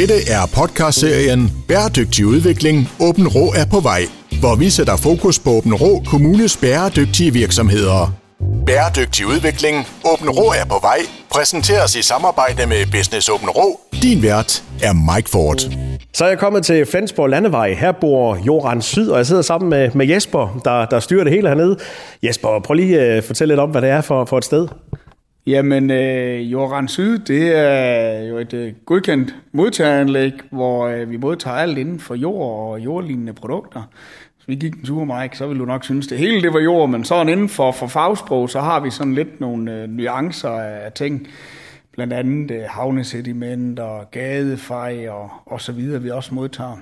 Dette er podcastserien Bæredygtig udvikling. Åben Rå er på vej, hvor vi sætter fokus på Åben Rå Kommunes bæredygtige virksomheder. Bæredygtig udvikling. Åben Rå er på vej. Præsenteres i samarbejde med Business Åben Rå. Din vært er Mike Ford. Så er jeg kommet til Flensborg Landevej. Her bor Joran Syd, og jeg sidder sammen med, med Jesper, der, der styrer det hele hernede. Jesper, prøv lige øh, at fortælle lidt om, hvad det er for, for et sted. Jamen, øh, Joran Syd, det er jo et øh, godkendt modtageranlæg, hvor øh, vi modtager alt inden for jord og jordlignende produkter. Hvis vi gik en tur, Mike, så ville du nok synes, det hele det var jord, men sådan inden for, for fagsprog, så har vi sådan lidt nogle øh, nuancer af ting. Blandt andet øh, havnesediment og gadefej og, og så videre, vi også modtager.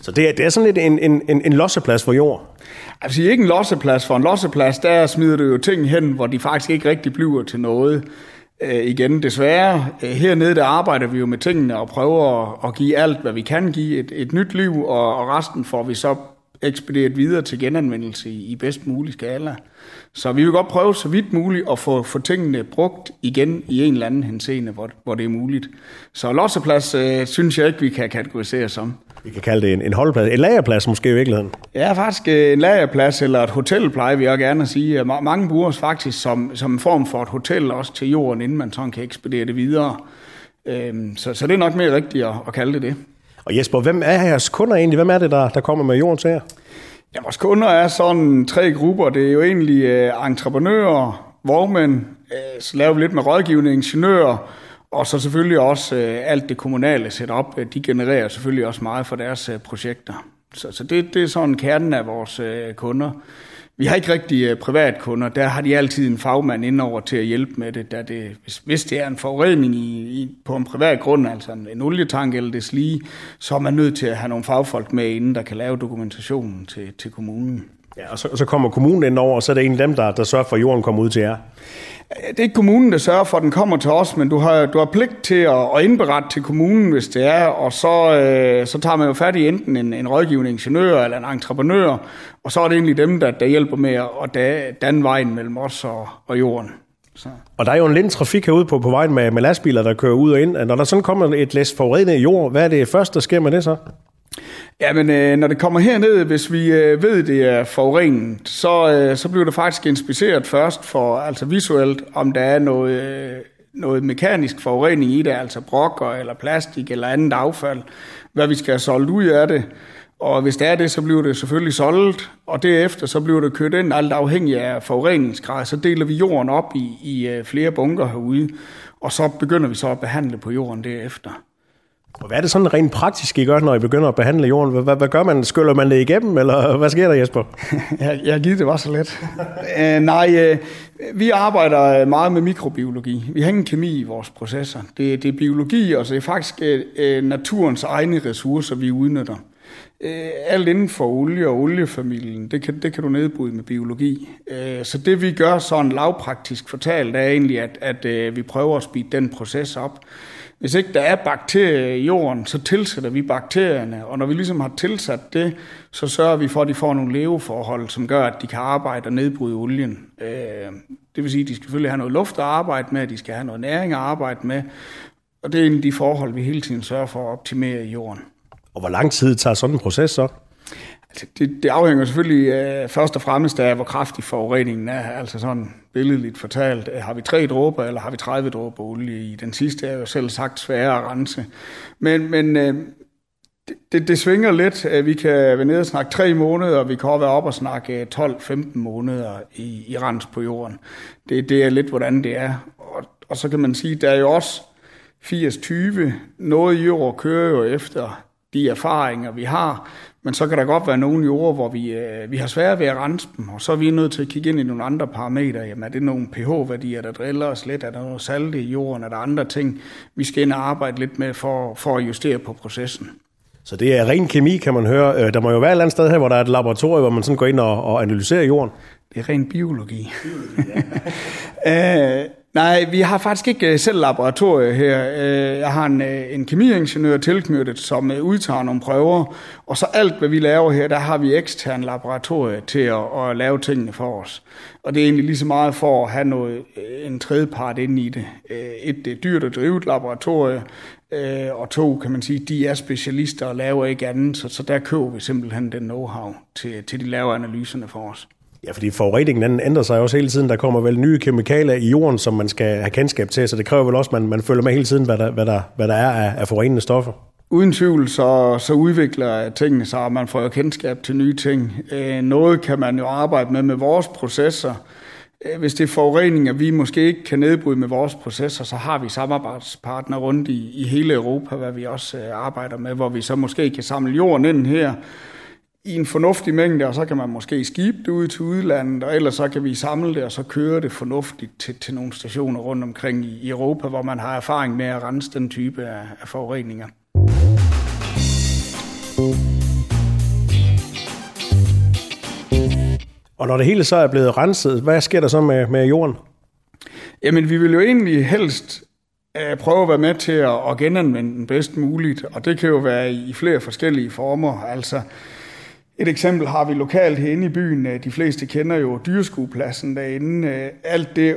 Så det er, det er sådan lidt en, en, en, en losseplads for jord? Altså ikke en losseplads. For en losseplads, der smider du jo ting hen, hvor de faktisk ikke rigtig bliver til noget. Øh, igen, desværre, øh, hernede der arbejder vi jo med tingene og prøver at, at give alt, hvad vi kan give et, et nyt liv, og, og resten får vi så ekspederet videre til genanvendelse i, i bedst mulig skala. Så vi vil godt prøve så vidt muligt at få, få tingene brugt igen i en eller anden henseende, hvor, hvor det er muligt. Så losseplads øh, synes jeg ikke, vi kan kategorisere som. Vi kan kalde det en, en holdplads, en lagerplads måske i virkeligheden. Ja, faktisk øh, en lagerplads eller et hotel, plejer vi også gerne at sige. Mange bruger os faktisk som, som en form for et hotel også til jorden, inden man sådan kan ekspedere det videre. Øhm, så, så det er nok mere rigtigt at, at kalde det det. Og Jesper, hvem er jeres kunder egentlig? Hvem er det, der, der kommer med jorden til jer? Ja, vores kunder er sådan tre grupper. Det er jo egentlig øh, entreprenører, vognmænd, øh, så laver vi lidt med rådgivende ingeniører, og så selvfølgelig også øh, alt det kommunale setup. Øh, de genererer selvfølgelig også meget for deres øh, projekter. Så, så det, det er sådan kernen af vores øh, kunder. Vi har ikke rigtig uh, privatkunder. Der har de altid en fagmand indover til at hjælpe med det. Da det hvis, hvis det er en forurening i, i, på en privat grund, altså en, en olietank eller det lige, så er man nødt til at have nogle fagfolk med inden, der kan lave dokumentationen til, til kommunen. Ja, og så, så kommer kommunen indover, og så er det en af dem, der, der sørger for, at jorden kommer ud til jer. Det er ikke kommunen, der sørger for, at den kommer til os, men du har, du har pligt til at, at indberette til kommunen, hvis det er, og så, øh, så tager man jo fat i enten en, en rådgivende ingeniør eller en entreprenør, og så er det egentlig dem, der, der hjælper med at danne vejen mellem os og, og jorden. Så. Og der er jo en lidt trafik herude på, på vejen med, med lastbiler, der kører ud og ind. Når der sådan kommer et læs forurenet jord, hvad er det første, der sker med det så? Ja, men øh, når det kommer herned, hvis vi øh, ved, det er forurenet, så, øh, så bliver det faktisk inspiceret først for, altså visuelt, om der er noget, øh, noget mekanisk forurening i det, altså brokker eller plastik eller andet affald, hvad vi skal have solgt ud af det. Og hvis det er det, så bliver det selvfølgelig solgt, og derefter så bliver det kørt ind, alt afhængig af forureningsgrad. Så deler vi jorden op i, i øh, flere bunker herude, og så begynder vi så at behandle på jorden derefter. Og hvad er det sådan rent praktisk, I gør, når I begynder at behandle jorden? Hvad, hvad gør man? Skyller man det igennem, eller hvad sker der, Jesper? jeg, jeg givet det var så let. uh, nej, uh, vi arbejder meget med mikrobiologi. Vi har ingen kemi i vores processer. Det, det er biologi, og så er faktisk uh, naturens egne ressourcer, vi udnytter. Uh, alt inden for olie og oliefamilien, det kan, det kan du nedbryde med biologi. Uh, så det vi gør sådan lavpraktisk fortalt, er egentlig, at, at uh, vi prøver at speede den proces op. Hvis ikke der er bakterier i jorden, så tilsætter vi bakterierne, og når vi ligesom har tilsat det, så sørger vi for, at de får nogle leveforhold, som gør, at de kan arbejde og nedbryde olien. Øh, det vil sige, at de skal selvfølgelig have noget luft at arbejde med, de skal have noget næring at arbejde med, og det er en af de forhold, vi hele tiden sørger for at optimere i jorden. Og hvor lang tid tager sådan en proces så? Altså, det, det afhænger selvfølgelig øh, først og fremmest af, hvor kraftig forureningen er. Altså sådan billedligt fortalt, øh, har vi tre dråber, eller har vi 30 dråber olie i? Den sidste er jo selv sagt sværere at rense. Men, men øh, det, det, det svinger lidt. Vi kan være nede og snakke tre måneder, og vi kan også være op og snakke øh, 12-15 måneder i, i rens på jorden. Det, det er lidt, hvordan det er. Og, og så kan man sige, der er jo også 80-20. Noget jord kører jo efter de erfaringer, vi har. Men så kan der godt være nogle jord, hvor vi, øh, vi har svært ved at rense dem, og så er vi nødt til at kigge ind i nogle andre parametre. Jamen, er det nogle pH-værdier, der driller os lidt? Er der noget salte i jorden? Er der andre ting, vi skal ind og arbejde lidt med for, for at justere på processen? Så det er ren kemi, kan man høre. Øh, der må jo være et eller andet sted her, hvor der er et laboratorium, hvor man sådan går ind og, og analyserer jorden. Det er ren biologi. biologi ja. Nej, vi har faktisk ikke øh, selv laboratorie her. Øh, jeg har en, øh, en kemiingeniør tilknyttet, som udtager nogle prøver, og så alt, hvad vi laver her, der har vi ekstern laboratorie til at, at lave tingene for os. Og det er egentlig lige så meget for at have noget, en tredje part ind i det. Et, det er dyrt at drive et laboratorie, og to, kan man sige, de er specialister og laver ikke andet, så, så der køber vi simpelthen den know-how til, til de laver analyserne for os. Ja, fordi forureningen den ændrer sig også hele tiden. Der kommer vel nye kemikalier i jorden, som man skal have kendskab til, så det kræver vel også, at man, man følger med hele tiden, hvad der, hvad der, hvad der er af, af forurenende stoffer. Uden tvivl, så, så udvikler tingene sig, og man får jo kendskab til nye ting. Øh, noget kan man jo arbejde med med vores processer. Øh, hvis det er forureninger, vi måske ikke kan nedbryde med vores processer, så har vi samarbejdspartnere rundt i, i hele Europa, hvad vi også øh, arbejder med, hvor vi så måske kan samle jorden ind her, i en fornuftig mængde, og så kan man måske skibe det ud til udlandet, og ellers så kan vi samle det, og så køre det fornuftigt til, til nogle stationer rundt omkring i, Europa, hvor man har erfaring med at rense den type af, af forureninger. Og når det hele så er blevet renset, hvad sker der så med, med jorden? Jamen, vi vil jo egentlig helst uh, prøve at være med til at, at genanvende den bedst muligt, og det kan jo være i flere forskellige former. Altså, et eksempel har vi lokalt herinde i byen. Øh, de fleste kender jo dyreskuepladsen derinde. Øh, alt det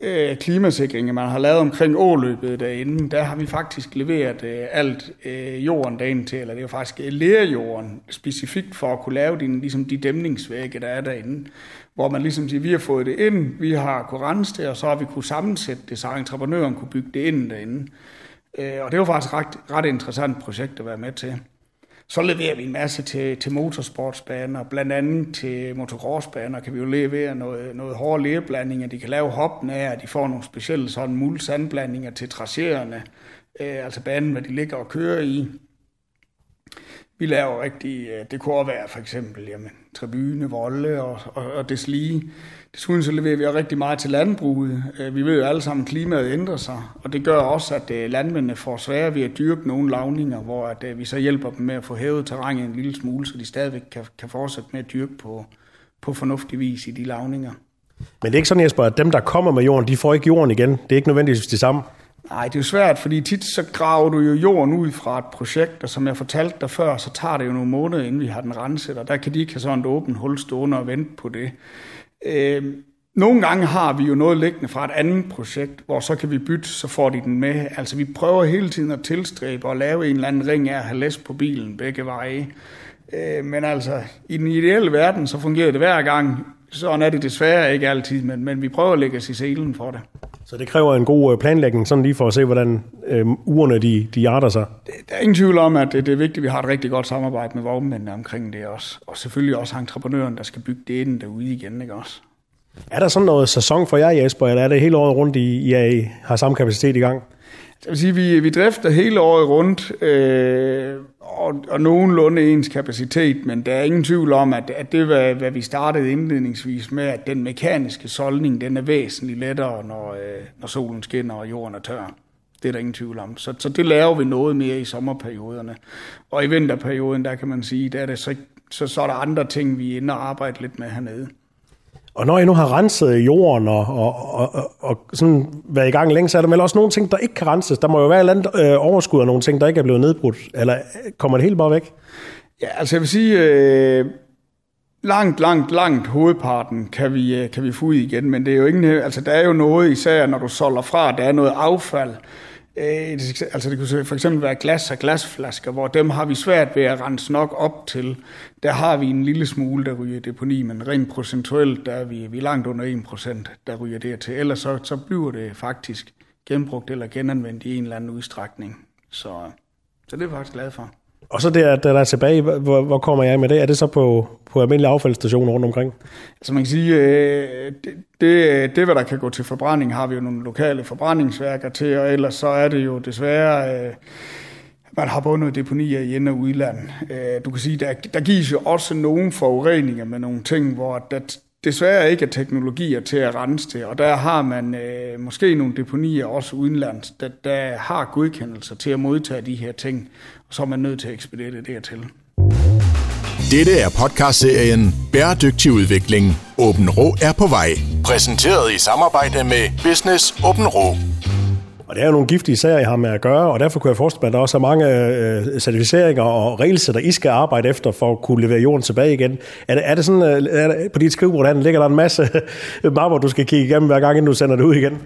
øh, klimasikring, man har lavet omkring åløbet derinde, der har vi faktisk leveret øh, alt øh, jorden derinde til, eller det er faktisk lærjorden specifikt for at kunne lave de, ligesom de dæmningsvægge, der er derinde. Hvor man ligesom siger, vi har fået det ind, vi har kunne rense det, og så har vi kunne sammensætte det, så entreprenøren kunne bygge det ind derinde. Og det var faktisk et ret, ret interessant projekt at være med til. Så leverer vi en masse til, til motorsportsbaner, blandt andet til motocrossbaner kan vi jo levere noget, noget hårde lægeblandinger, de kan lave hoppen af, de får nogle specielle sådan muldsandblandinger til tracererne, øh, altså banen, hvad de ligger og kører i. Vi laver rigtig, øh, det kunne være for eksempel jamen, tribune, volde og, og, og deslige. Desuden så leverer vi rigtig meget til landbruget. Øh, vi ved jo alle sammen, at klimaet ændrer sig, og det gør også, at øh, landmændene får svære ved at dyrke nogle lavninger, hvor at øh, vi så hjælper dem med at få hævet terrænet en lille smule, så de stadigvæk kan, kan fortsætte med at dyrke på, på fornuftig vis i de lavninger. Men det er ikke sådan, Jesper, at dem, der kommer med jorden, de får ikke jorden igen. Det er ikke nødvendigvis det samme. Nej, det er jo svært, fordi tit så graver du jo jorden ud fra et projekt, og som jeg fortalte dig før, så tager det jo nogle måneder, inden vi har den renset, og der kan de ikke have sådan et åbent hul stående og vente på det. Øh, nogle gange har vi jo noget liggende fra et andet projekt, hvor så kan vi bytte, så får de den med. Altså vi prøver hele tiden at tilstræbe og lave en eller anden ring af at have læst på bilen begge veje. Øh, men altså, i den ideelle verden, så fungerer det hver gang. Sådan er det desværre ikke altid, men, men vi prøver at lægge os i selen for det. Så det kræver en god øh, planlægning, sådan lige for at se, hvordan øh, ugerne de, de arter sig? Der er ingen tvivl om, at det, det er vigtigt, at vi har et rigtig godt samarbejde med vognmændene omkring det også. Og selvfølgelig også entreprenøren, der skal bygge det ind derude igen, ikke også? Er der sådan noget sæson for jer, Jesper, eller er det hele året rundt, I, I har samme kapacitet i gang? Jeg vil sige, vi, vi drifter hele året rundt, øh, og, og nogenlunde ens kapacitet, men der er ingen tvivl om, at, at det var, hvad vi startede indledningsvis med, at den mekaniske solning, den er væsentligt lettere, når, øh, når solen skinner og jorden er tør. Det er der ingen tvivl om. Så, så det laver vi noget mere i sommerperioderne. Og i vinterperioden, der kan man sige, der er det så, så, så er der andre ting, vi er inde og arbejde lidt med hernede. Og når I nu har renset jorden og, og, og, og sådan været i gang længe, så er der vel også nogle ting, der ikke kan renses. Der må jo være et eller andet øh, overskud af nogle ting, der ikke er blevet nedbrudt. Eller øh, kommer det helt bare væk? Ja, altså jeg vil sige, øh, langt, langt, langt hovedparten kan vi, øh, kan vi få ud igen, men det er jo ikke, altså der er jo noget, især når du solder fra, der er noget affald, Øh, altså det kunne for eksempel være glas og glasflasker, hvor dem har vi svært ved at rense nok op til. Der har vi en lille smule, der ryger deponi, men rent procentuelt, der er vi, vi er langt under 1%, der ryger det til. Ellers så, så bliver det faktisk genbrugt eller genanvendt i en eller anden udstrækning. Så, så det er jeg faktisk glad for. Og så der, der er tilbage, hvor, hvor kommer jeg med det? Er det så på, på almindelige affaldsstationer rundt omkring? Altså man kan sige, øh, det, det, det, hvad der kan gå til forbrænding, har vi jo nogle lokale forbrændingsværker til, og ellers så er det jo desværre... Øh, man har både noget deponier i ind- og udland. Øh, du kan sige, der, der gives jo også nogle forureninger med nogle ting, hvor der desværre ikke er teknologier til at rense til, og der har man øh, måske nogle deponier også udenlands, der, der har godkendelser til at modtage de her ting, og så er man nødt til at ekspedere det dertil. Dette er podcastserien Bæredygtig udvikling. Åben Rå er på vej. Præsenteret i samarbejde med Business Åben Rå. Og det er jo nogle giftige sager, I har med at gøre, og derfor kunne jeg forestille mig, at der også er mange øh, certificeringer og regelsætter, I skal arbejde efter for at kunne levere jorden tilbage igen. Er det, er det sådan, øh, er det, på dit skrivebord der ligger der en masse mapper, du skal kigge igennem hver gang, inden du sender det ud igen?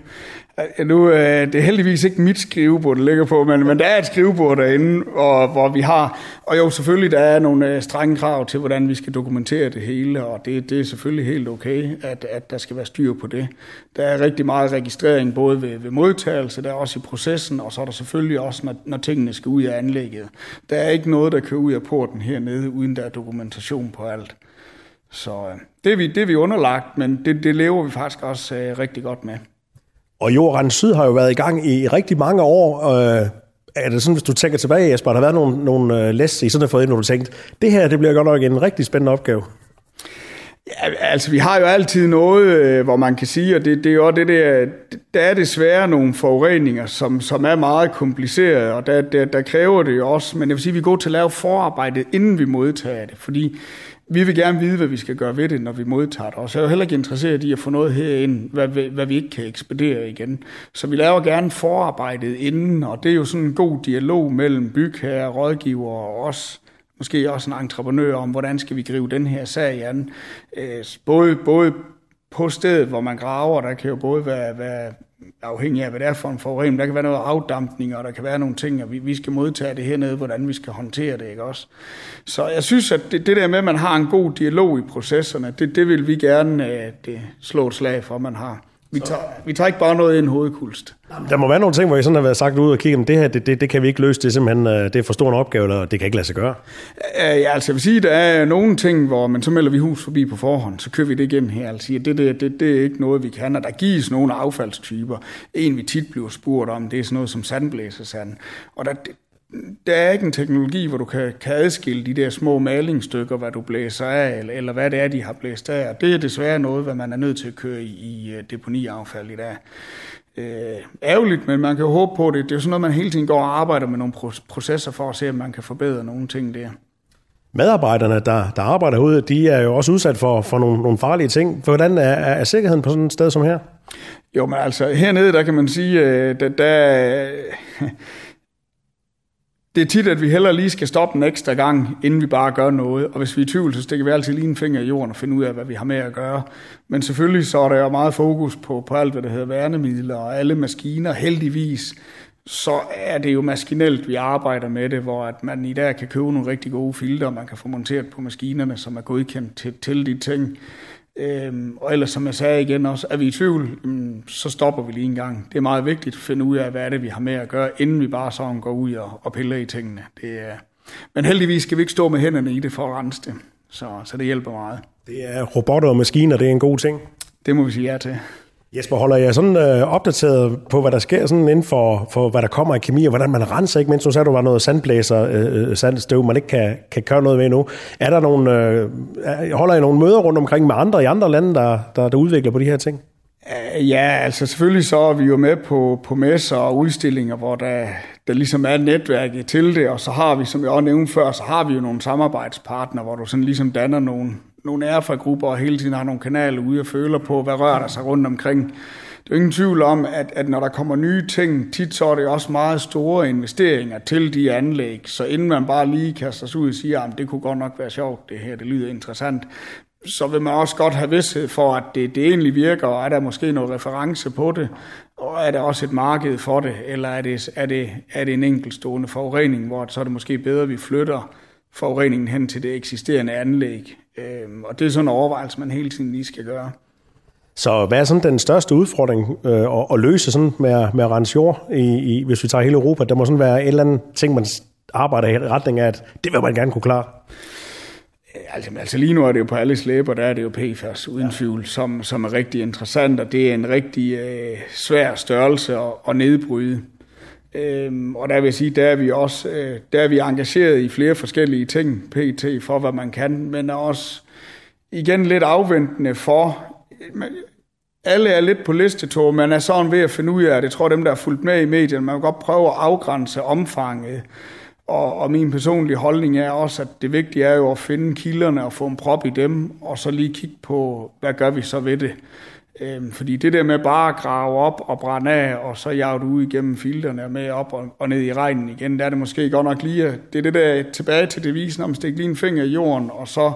Nu, øh, det er heldigvis ikke mit skrivebord, der ligger på, men, men der er et skrivebord derinde, og, hvor vi har, og jo selvfølgelig, der er nogle øh, strenge krav til, hvordan vi skal dokumentere det hele, og det, det er selvfølgelig helt okay, at, at der skal være styr på det. Der er rigtig meget registrering, både ved, ved modtagelse, der er også i processen, og så er der selvfølgelig også, når, når tingene skal ud af anlægget. Der er ikke noget, der kører ud af porten hernede, uden der er dokumentation på alt. Så øh, det, er vi, det er vi underlagt, men det, det lever vi faktisk også øh, rigtig godt med. Og Jorden Syd har jo været i gang i rigtig mange år. Øh, er det sådan, hvis du tænker tilbage, Jesper, der har været nogle, nogle øh, læs i sådan et fået ind, hvor du tænkte, det her det bliver godt nok en rigtig spændende opgave? Ja, altså vi har jo altid noget, øh, hvor man kan sige, og det, det er jo det der, der er desværre nogle forureninger, som, som er meget komplicerede, og der, der, der kræver det jo også, men jeg vil sige, at vi går til at lave forarbejdet, inden vi modtager det, fordi vi vil gerne vide, hvad vi skal gøre ved det, når vi modtager det. Og så er jeg jo heller ikke interesseret i at få noget herind, hvad, hvad vi ikke kan ekspedere igen. Så vi laver gerne forarbejdet inden, og det er jo sådan en god dialog mellem bygherre, rådgiver og os. Måske også en entreprenør om, hvordan skal vi gribe den her sag an. Øh, både, både på stedet, hvor man graver, der kan jo både være, være afhængig af, hvad det er for en forurening. Der kan være noget afdampning, og der kan være nogle ting, og vi, vi skal modtage det hernede, hvordan vi skal håndtere det, ikke også? Så jeg synes, at det, det der med, at man har en god dialog i processerne, det, det vil vi gerne øh, det, slå et slag for, at man har. Vi tager, vi tager ikke bare noget ind hovedkulst. Der må være nogle ting, hvor I sådan har været sagt ud og kigge, det her, det, det, det kan vi ikke løse, det er simpelthen øh, det er for stor en opgave, eller det kan ikke lade sig gøre. Ja, altså jeg vil sige, der er nogle ting, hvor man så melder vi hus forbi på forhånd, så kører vi det igen her. Altså, det, det, det, det er ikke noget, vi kan, og der gives nogle affaldstyper. En, vi tit bliver spurgt om, det er sådan noget som sandblæsersand. Og der, der er ikke en teknologi, hvor du kan, kan adskille de der små malingstykker, hvad du blæser af, eller, eller hvad det er, de har blæst af. Det er desværre noget, hvad man er nødt til at køre i, i øh, deponiaffald i dag. Øh, ærgerligt, men man kan jo håbe på det. Det er jo sådan noget, man hele tiden går og arbejder med nogle processer for at se, om man kan forbedre nogle ting der. Medarbejderne, der, der arbejder ude, de er jo også udsat for, for nogle, nogle farlige ting. Hvordan er, er sikkerheden på sådan et sted som her? Jo, men altså hernede, der kan man sige, øh, der, der det er tit, at vi heller lige skal stoppe en ekstra gang, inden vi bare gør noget. Og hvis vi er i tvivl, så stikker vi altid lige en finger i jorden og finder ud af, hvad vi har med at gøre. Men selvfølgelig så er der jo meget fokus på, på alt, hvad der hedder værnemidler og alle maskiner. Heldigvis så er det jo maskinelt, vi arbejder med det, hvor at man i dag kan købe nogle rigtig gode filter, man kan få monteret på maskinerne, som er godkendt til, til de ting. Øhm, og ellers, som jeg sagde igen også, er vi i tvivl, så stopper vi lige en gang. Det er meget vigtigt at finde ud af, hvad er det, vi har med at gøre, inden vi bare sådan går ud og, og piller i tingene. Det er, men heldigvis skal vi ikke stå med hænderne i det for at rense det, så, så det hjælper meget. Det er robotter og maskiner, det er en god ting. Det må vi sige ja til. Jesper, holder jeg sådan øh, opdateret på, hvad der sker sådan inden for, for, hvad der kommer i kemi, og hvordan man renser, ikke mindst nu sagde du, var noget sandblæser, øh, øh, sandstøv, man ikke kan, kan køre noget med nu. Er der nogle, øh, holder I nogle møder rundt omkring med andre i andre lande, der, der, der udvikler på de her ting? Øh, ja, altså selvfølgelig så er vi jo med på, på messer og udstillinger, hvor der, der ligesom er netværket til det, og så har vi, som jeg også nævnte før, så har vi jo nogle samarbejdspartnere, hvor du sådan ligesom danner nogle, nogle erfagrupper og hele tiden har nogle kanaler ude og føler på, hvad rører der sig rundt omkring. Det er ingen tvivl om, at, at når der kommer nye ting, tit så er det også meget store investeringer til de anlæg. Så inden man bare lige kaster sig ud og siger, at det kunne godt nok være sjovt, det her, det lyder interessant, så vil man også godt have vidsthed for, at det, det egentlig virker, og er der måske noget reference på det, og er der også et marked for det, eller er det, er det, er det en enkeltstående forurening, hvor så er det måske bedre, at vi flytter forureningen hen til det eksisterende anlæg. Øhm, og det er sådan en overvejelse, man hele tiden lige skal gøre. Så hvad er sådan den største udfordring øh, at, at løse sådan med, med at rense jord, i, i, hvis vi tager hele Europa? Der må sådan være et eller andet ting, man arbejder i retning af, at det vil man gerne kunne klare. Altså, altså lige nu er det jo på alle slæber, der er det jo PFAS uden ja. tvivl, som, som er rigtig interessant, og det er en rigtig øh, svær størrelse at, at nedbryde. Øhm, og der vil jeg sige, der er vi også øh, der er vi engageret i flere forskellige ting, PT, for hvad man kan, men er også igen lidt afventende for, alle er lidt på listetog, man er sådan ved at finde ud af, det tror dem, der er fulgt med i medierne, man kan godt prøve at afgrænse omfanget, Og, og min personlige holdning er også, at det vigtige er jo at finde kilderne og få en prop i dem, og så lige kigge på, hvad gør vi så ved det. Øhm, fordi det der med bare at grave op og brænde af, og så jage ud igennem filterne med op og, og ned i regnen igen, der er det måske godt nok lige, det er det der tilbage til devisen om stik lige en finger i jorden, og så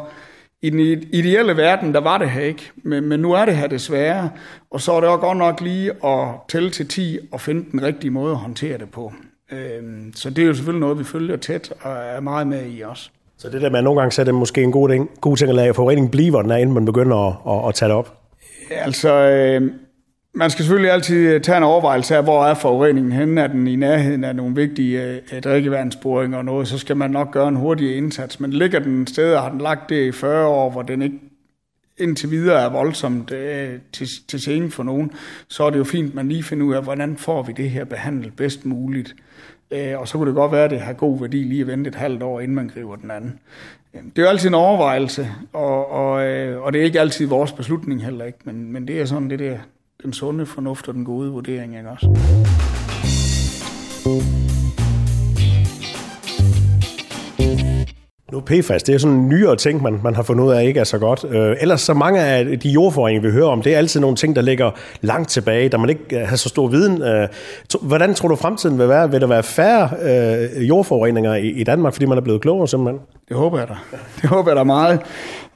i den ideelle verden, der var det her ikke, men, men nu er det her desværre, og så er det også godt nok lige at tælle til 10 og finde den rigtige måde at håndtere det på. Øhm, så det er jo selvfølgelig noget, vi følger tæt og er meget med i også. Så det der med, at nogle gange så er det måske en god ting, god ting at lade forureningen blive, hvor den er, inden man begynder at, at, at tage det op? Altså, øh, man skal selvfølgelig altid øh, tage en overvejelse af, hvor er forureningen henne. Er den i nærheden af nogle vigtige øh, drikkevandsboringer og noget, så skal man nok gøre en hurtig indsats. Men ligger den sted, og har den lagt det i 40 år, hvor den ikke indtil videre er voldsomt øh, til, til scene for nogen, så er det jo fint, at man lige finder ud af, hvordan får vi det her behandlet bedst muligt. Øh, Øh, og så kunne det godt være, at det har god værdi lige at vente et halvt år, inden man griber den anden. Øhm, det er jo altid en overvejelse, og, og, øh, og det er ikke altid vores beslutning heller ikke, men, men det er sådan det der, øh, den sunde fornuft og den gode vurdering, ikke også? Nu PFAS, det er sådan en nyere ting, man, man har fundet ud af ikke er så godt. Øh, ellers så mange af de jordforureninger, vi hører om, det er altid nogle ting, der ligger langt tilbage, der man ikke øh, har så stor viden. Øh, hvordan tror du fremtiden vil være? Vil der være færre øh, jordforureninger i, i Danmark, fordi man er blevet klogere simpelthen? Det håber jeg da. Det håber jeg da meget.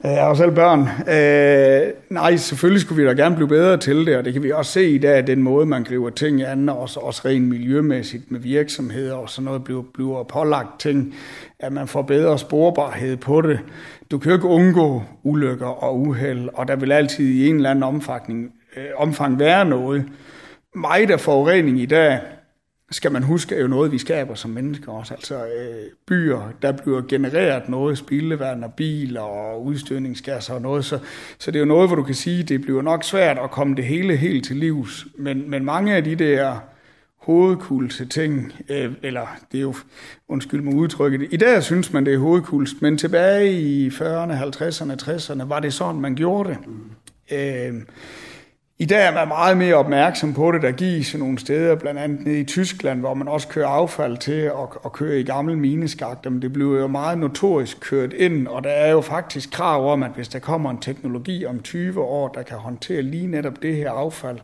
Øh, jeg har jo selv børn. Øh, nej, selvfølgelig skulle vi da gerne blive bedre til det, og det kan vi også se i dag, at den måde, man griber ting an, også, også rent miljømæssigt med virksomheder og sådan noget, bliver, bliver pålagt ting, at man får bedre sporbarhed på det. Du kan jo ikke undgå ulykker og uheld, og der vil altid i en eller anden omfang, øh, omfang være noget. Meget af forurening i dag, skal man huske, er jo noget, vi skaber som mennesker også. Altså øh, byer, der bliver genereret noget, spildevand og biler og udstødningsgasser og noget. Så, så det er jo noget, hvor du kan sige, det bliver nok svært at komme det hele helt til livs. Men, men mange af de der hovedkulse ting, øh, eller det er jo, undskyld mig udtrykket, i dag synes man, det er hovedkulst, men tilbage i 40'erne, 50'erne, 60'erne, var det sådan, man gjorde det. Mm. Øh, i dag er man meget mere opmærksom på det. Der gives nogle steder, blandt andet nede i Tyskland, hvor man også kører affald til og, og kører i gamle mineskagter. Men det bliver jo meget notorisk kørt ind, og der er jo faktisk krav om, at hvis der kommer en teknologi om 20 år, der kan håndtere lige netop det her affald,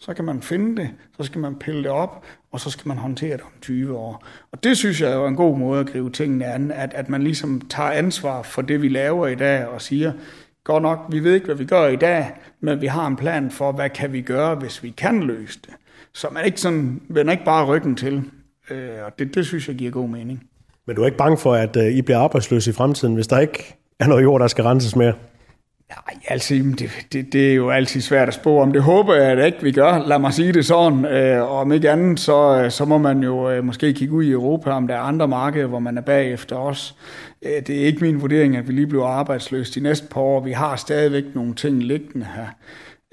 så kan man finde det, så skal man pille det op, og så skal man håndtere det om 20 år. Og det synes jeg er en god måde at gribe tingene an, at, at man ligesom tager ansvar for det, vi laver i dag, og siger, Godt nok, vi ved ikke, hvad vi gør i dag, men vi har en plan for, hvad kan vi gøre, hvis vi kan løse det. Så man ikke sådan, vender ikke bare ryggen til. Øh, og det, det synes jeg giver god mening. Men du er ikke bange for, at øh, I bliver arbejdsløse i fremtiden, hvis der ikke er noget jord, der skal renses mere? Nej, altså, det, det, det er jo altid svært at spå om. Det håber jeg da ikke, vi gør. Lad mig sige det sådan. Øh, og om ikke andet, så, øh, så må man jo øh, måske kigge ud i Europa, om der er andre markeder, hvor man er bagefter os. Det er ikke min vurdering, at vi lige bliver arbejdsløse de næste par år. Vi har stadigvæk nogle ting liggende her.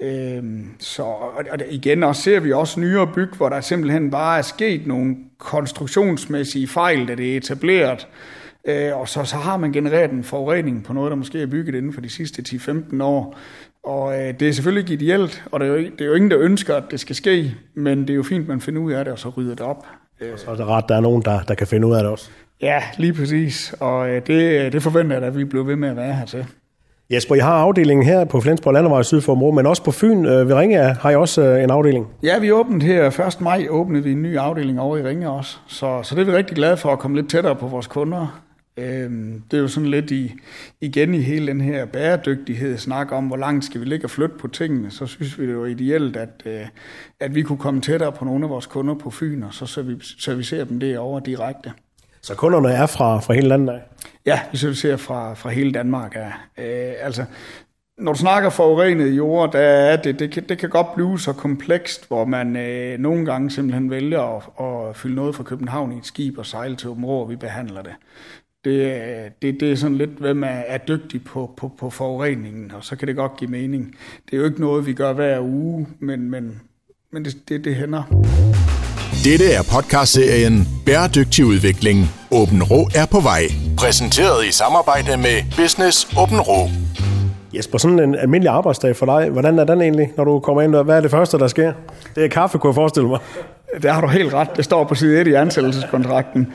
Øhm, så og igen, og ser vi også nyere byg, hvor der simpelthen bare er sket nogle konstruktionsmæssige fejl, da det er etableret. Øh, og så, så har man genereret en forurening på noget, der måske er bygget inden for de sidste 10-15 år. Og øh, det er selvfølgelig ikke ideelt, og det er, jo, det er jo ingen, der ønsker, at det skal ske, men det er jo fint, man finder ud af det, og så rydder det op. Og så er det ret, der er nogen, der, der kan finde ud af det også. Ja, lige præcis. Og øh, det, det forventer jeg, at vi bliver ved med at være her til. Jesper, I har afdelingen her på Flensborg Landevej syd for området, men også på Fyn øh, ved Ringe har I også øh, en afdeling. Ja, vi åbnede her 1. maj, åbnede vi en ny afdeling over i Ringe også. Så, så det er vi rigtig glade for at komme lidt tættere på vores kunder. Øhm, det er jo sådan lidt i, igen i hele den her bæredygtighed, snak om, hvor langt skal vi ligge og flytte på tingene, så synes vi det var ideelt, at, øh, at vi kunne komme tættere på nogle af vores kunder på Fyn, og så servicere dem derovre direkte. Så kunderne er fra, fra hele landet af? Ja, vi servicerer fra, fra hele Danmark af. Øh, altså, når du snakker forurenet jord, der er det, det, kan, det kan godt blive så komplekst, hvor man øh, nogle gange simpelthen vælger at, at fylde noget fra København i et skib og sejle til Åben og vi behandler det det, det, det er sådan lidt, hvem er, er dygtig på, på, på forureningen, og så kan det godt give mening. Det er jo ikke noget, vi gør hver uge, men, men, men det, det, det hænder. Dette er podcastserien Bæredygtig udvikling. Åben Rå er på vej. Præsenteret i samarbejde med Business Åben Rå. Jesper, sådan en almindelig arbejdsdag for dig, hvordan er den egentlig, når du kommer ind? Hvad er det første, der sker? Det er kaffe, kunne jeg forestille mig. Der har du helt ret. Det står på side 1 i ansættelseskontrakten.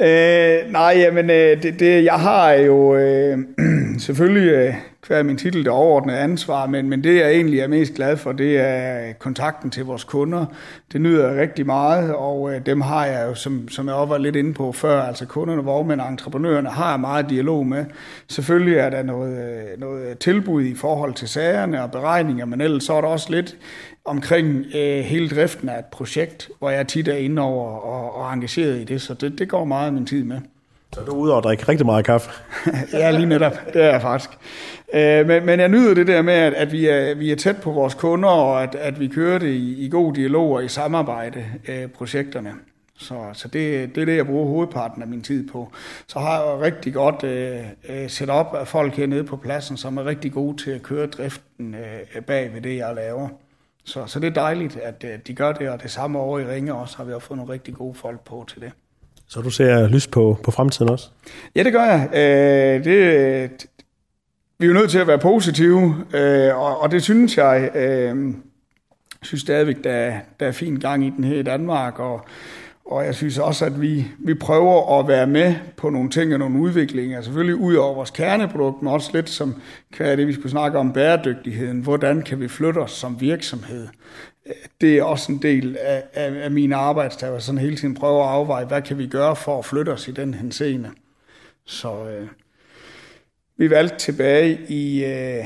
Øh, nej, jamen, øh, det, det, jeg har jo øh, selvfølgelig øh, hver min titel det overordnede ansvar, men, men det jeg egentlig er mest glad for, det er øh, kontakten til vores kunder. Det nyder jeg rigtig meget, og øh, dem har jeg jo, som, som jeg også var lidt inde på før, altså kunderne, vognmænd og entreprenørerne, har jeg meget dialog med. Selvfølgelig er der noget, øh, noget tilbud i forhold til sagerne og beregninger, men ellers så er der også lidt omkring øh, hele driften af et projekt, hvor jeg tit er inde over og, og engageret i det, så det, det går meget af min tid med. Så du er ude og drikke rigtig meget kaffe? ja, lige netop. Det er jeg faktisk. Øh, men, men jeg nyder det der med, at, at vi, er, vi er tæt på vores kunder, og at, at vi kører det i, i god dialog og i samarbejde, øh, projekterne. Så, så det, det er det, jeg bruger hovedparten af min tid på. Så har jeg rigtig godt øh, øh setup af folk hernede på pladsen, som er rigtig gode til at køre driften øh, bag ved det, jeg laver. Så, så det er dejligt, at øh, de gør det, og det samme over i Ringe også har vi også fået nogle rigtig gode folk på til det. Så du ser lys på, på fremtiden også? Ja, det gør jeg. Øh, det, vi er jo nødt til at være positive, øh, og, og det synes jeg. Øh, synes stadigvæk, der, der er fin gang i den her i Danmark, og og jeg synes også, at vi, vi prøver at være med på nogle ting og nogle udviklinger. Selvfølgelig ud over vores kerneprodukt, men også lidt som hvad er det, vi skulle snakke om bæredygtigheden. Hvordan kan vi flytte os som virksomhed? Det er også en del af, af, af mine arbejdsdager, sådan hele tiden prøver at afveje, hvad kan vi gøre for at flytte os i den henseende. Så øh, vi valgte tilbage i øh,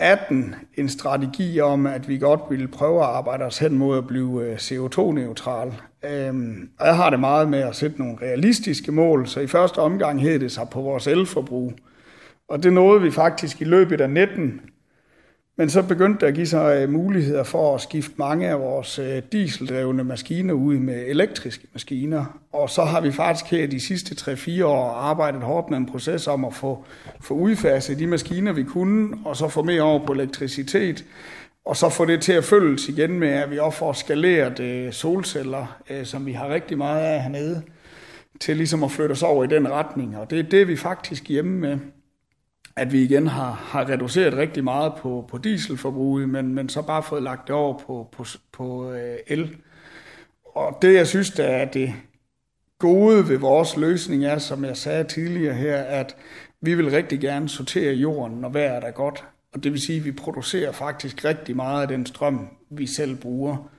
18 en strategi om, at vi godt ville prøve at arbejde os hen mod at blive øh, CO2-neutral. Øhm, og jeg har det meget med at sætte nogle realistiske mål, så i første omgang hed det sig på vores elforbrug. Og det nåede vi faktisk i løbet af 19 men så begyndte der at give sig øh, muligheder for at skifte mange af vores øh, dieseldrevne maskiner ud med elektriske maskiner. Og så har vi faktisk her de sidste 3-4 år arbejdet hårdt med en proces om at få, få udfaset de maskiner, vi kunne, og så få mere over på elektricitet. Og så få det til at følges igen med, at vi også får skaleret øh, solceller, øh, som vi har rigtig meget af hernede, til ligesom at flytte os over i den retning. Og det er det, vi faktisk hjemme med at vi igen har, har reduceret rigtig meget på, på dieselforbruget, men, men så bare fået lagt det over på, på, på øh, el. Og det, jeg synes, der er det gode ved vores løsning, er, som jeg sagde tidligere her, at vi vil rigtig gerne sortere jorden, når vejret er godt. Og det vil sige, at vi producerer faktisk rigtig meget af den strøm, vi selv bruger,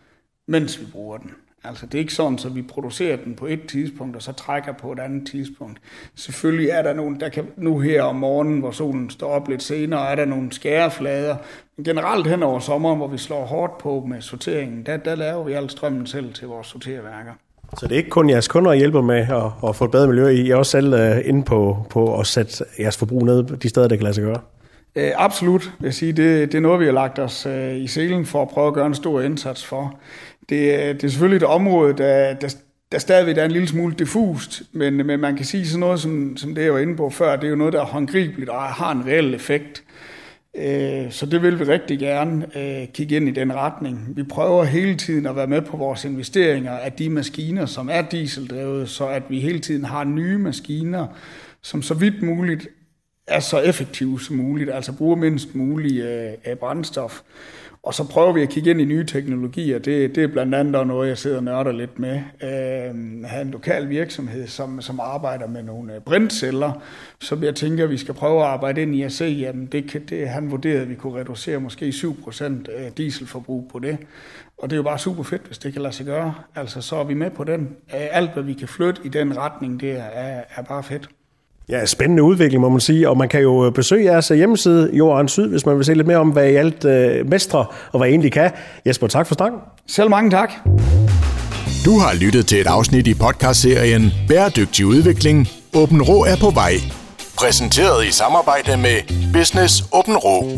mens vi bruger den. Altså det er ikke sådan, så vi producerer den på et tidspunkt, og så trækker på et andet tidspunkt. Selvfølgelig er der nogle, der kan nu her om morgenen, hvor solen står op lidt senere, er der nogle skæreflader. Men generelt hen over sommeren, hvor vi slår hårdt på med sorteringen, der, der laver vi al strømmen selv til vores sorterværker. Så det er ikke kun jeres kunder, der hjælper med at, at få et bedre miljø i, I er også selv uh, inde på, på at sætte jeres forbrug ned de steder, det kan lade sig gøre? Uh, absolut, vil jeg sige. Det, det er noget, vi har lagt os uh, i selen for at prøve at gøre en stor indsats for. Det, øh, det er selvfølgelig et område, der, der, der stadigvæk er en lille smule diffust, men, men man kan sige sådan noget, som, som det jeg var inde på før, det er jo noget, der er håndgribeligt og har en reel effekt. Øh, så det vil vi rigtig gerne øh, kigge ind i den retning. Vi prøver hele tiden at være med på vores investeringer af de maskiner, som er dieseldrevet, så at vi hele tiden har nye maskiner, som så vidt muligt er så effektive som muligt, altså bruger mindst muligt øh, af brændstof. Og så prøver vi at kigge ind i nye teknologier. Det, det er blandt andet noget, jeg sidder og nørder lidt med. Øh, have en lokal virksomhed, som, som arbejder med nogle øh, brintceller, som jeg tænker, vi skal prøve at arbejde ind i at se, jamen det, kan, det han vurderede, at vi kunne reducere måske 7% øh, dieselforbrug på det. Og det er jo bare super fedt, hvis det kan lade sig gøre. Altså, så er vi med på den. Alt, hvad vi kan flytte i den retning, det er, er bare fedt. Ja, spændende udvikling, må man sige. Og man kan jo besøge jeres hjemmeside, Jorden Syd, hvis man vil se lidt mere om, hvad I alt øh, mestrer, og hvad I egentlig kan. Jesper, tak for snakken. Selv mange tak. Du har lyttet til et afsnit i podcastserien Bæredygtig udvikling. Åben Rå er på vej. Præsenteret i samarbejde med Business Åben Rå.